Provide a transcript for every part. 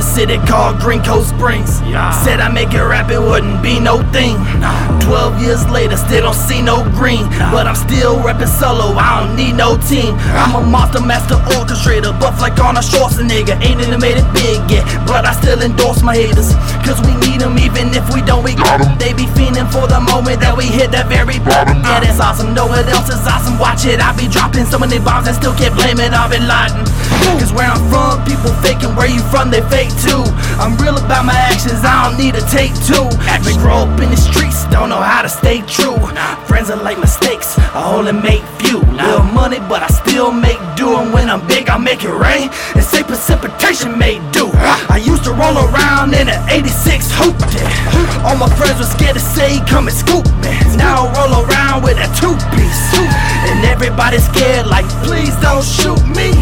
city called Green Cove Springs. Yeah. Said I make it rap, it wouldn't be no thing. Twelve years later, still don't see no green. But I'm still rapping solo, I don't need no team. I'm a monster master orchestrator, buff like Arnold Schwarzenegger. Ain't even made it big yet, but I still endorse my haters. Cause we need them, even if we don't, we got 'em. They be fiending for the moment that we hit that very bottom. Yeah, that's awesome, know what else is awesome. Watch it, I be dropping so many bombs and still can't blame it on Bin Laden. Cause where I'm from, people faking, where you from, they fake too. I'm real about my actions, I don't need a take two. We grow up in the streets, don't know how to stay true. Friends are like mistakes, I only make few. Little money, but I still make do. And when I'm big, I make it rain. And say precipitation may do. I used to roll around in an 86 hoop. All my friends were scared to say, come and scoop me. Now I roll around with a two piece. Suit. And everybody's scared, like, please don't shoot me.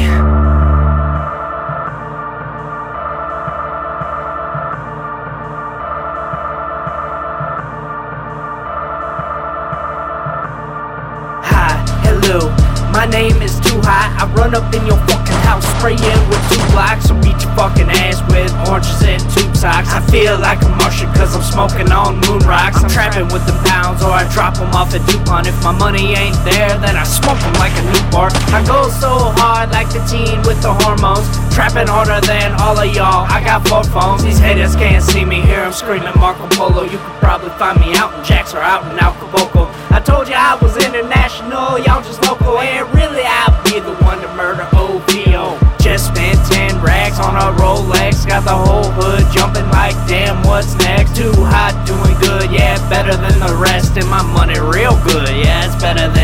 My name is Too High. I run up in your fucking house, spraying with two blocks, and beat your fucking ass with oranges and tube socks. I feel like a Martian cause I'm smoking on moon rocks. I'm trapping with the pounds, or I drop them off at DuPont. If my money ain't there, then I smoke them like a new bar. I go so hard like the teen with the hormones. Trapping harder than all of y'all. I got four phones. These haters can't see me. Hear 'em screaming Marco Polo. You could probably find me out in Jacks or out in. I was international, y'all just local, and really I'd be the one to murder OVO. Just spent 10 racks on a Rolex, got the whole hood jumping like, damn, what's next? Too hot, doing good, yeah, better than the rest, and my money real good, yeah, it's better than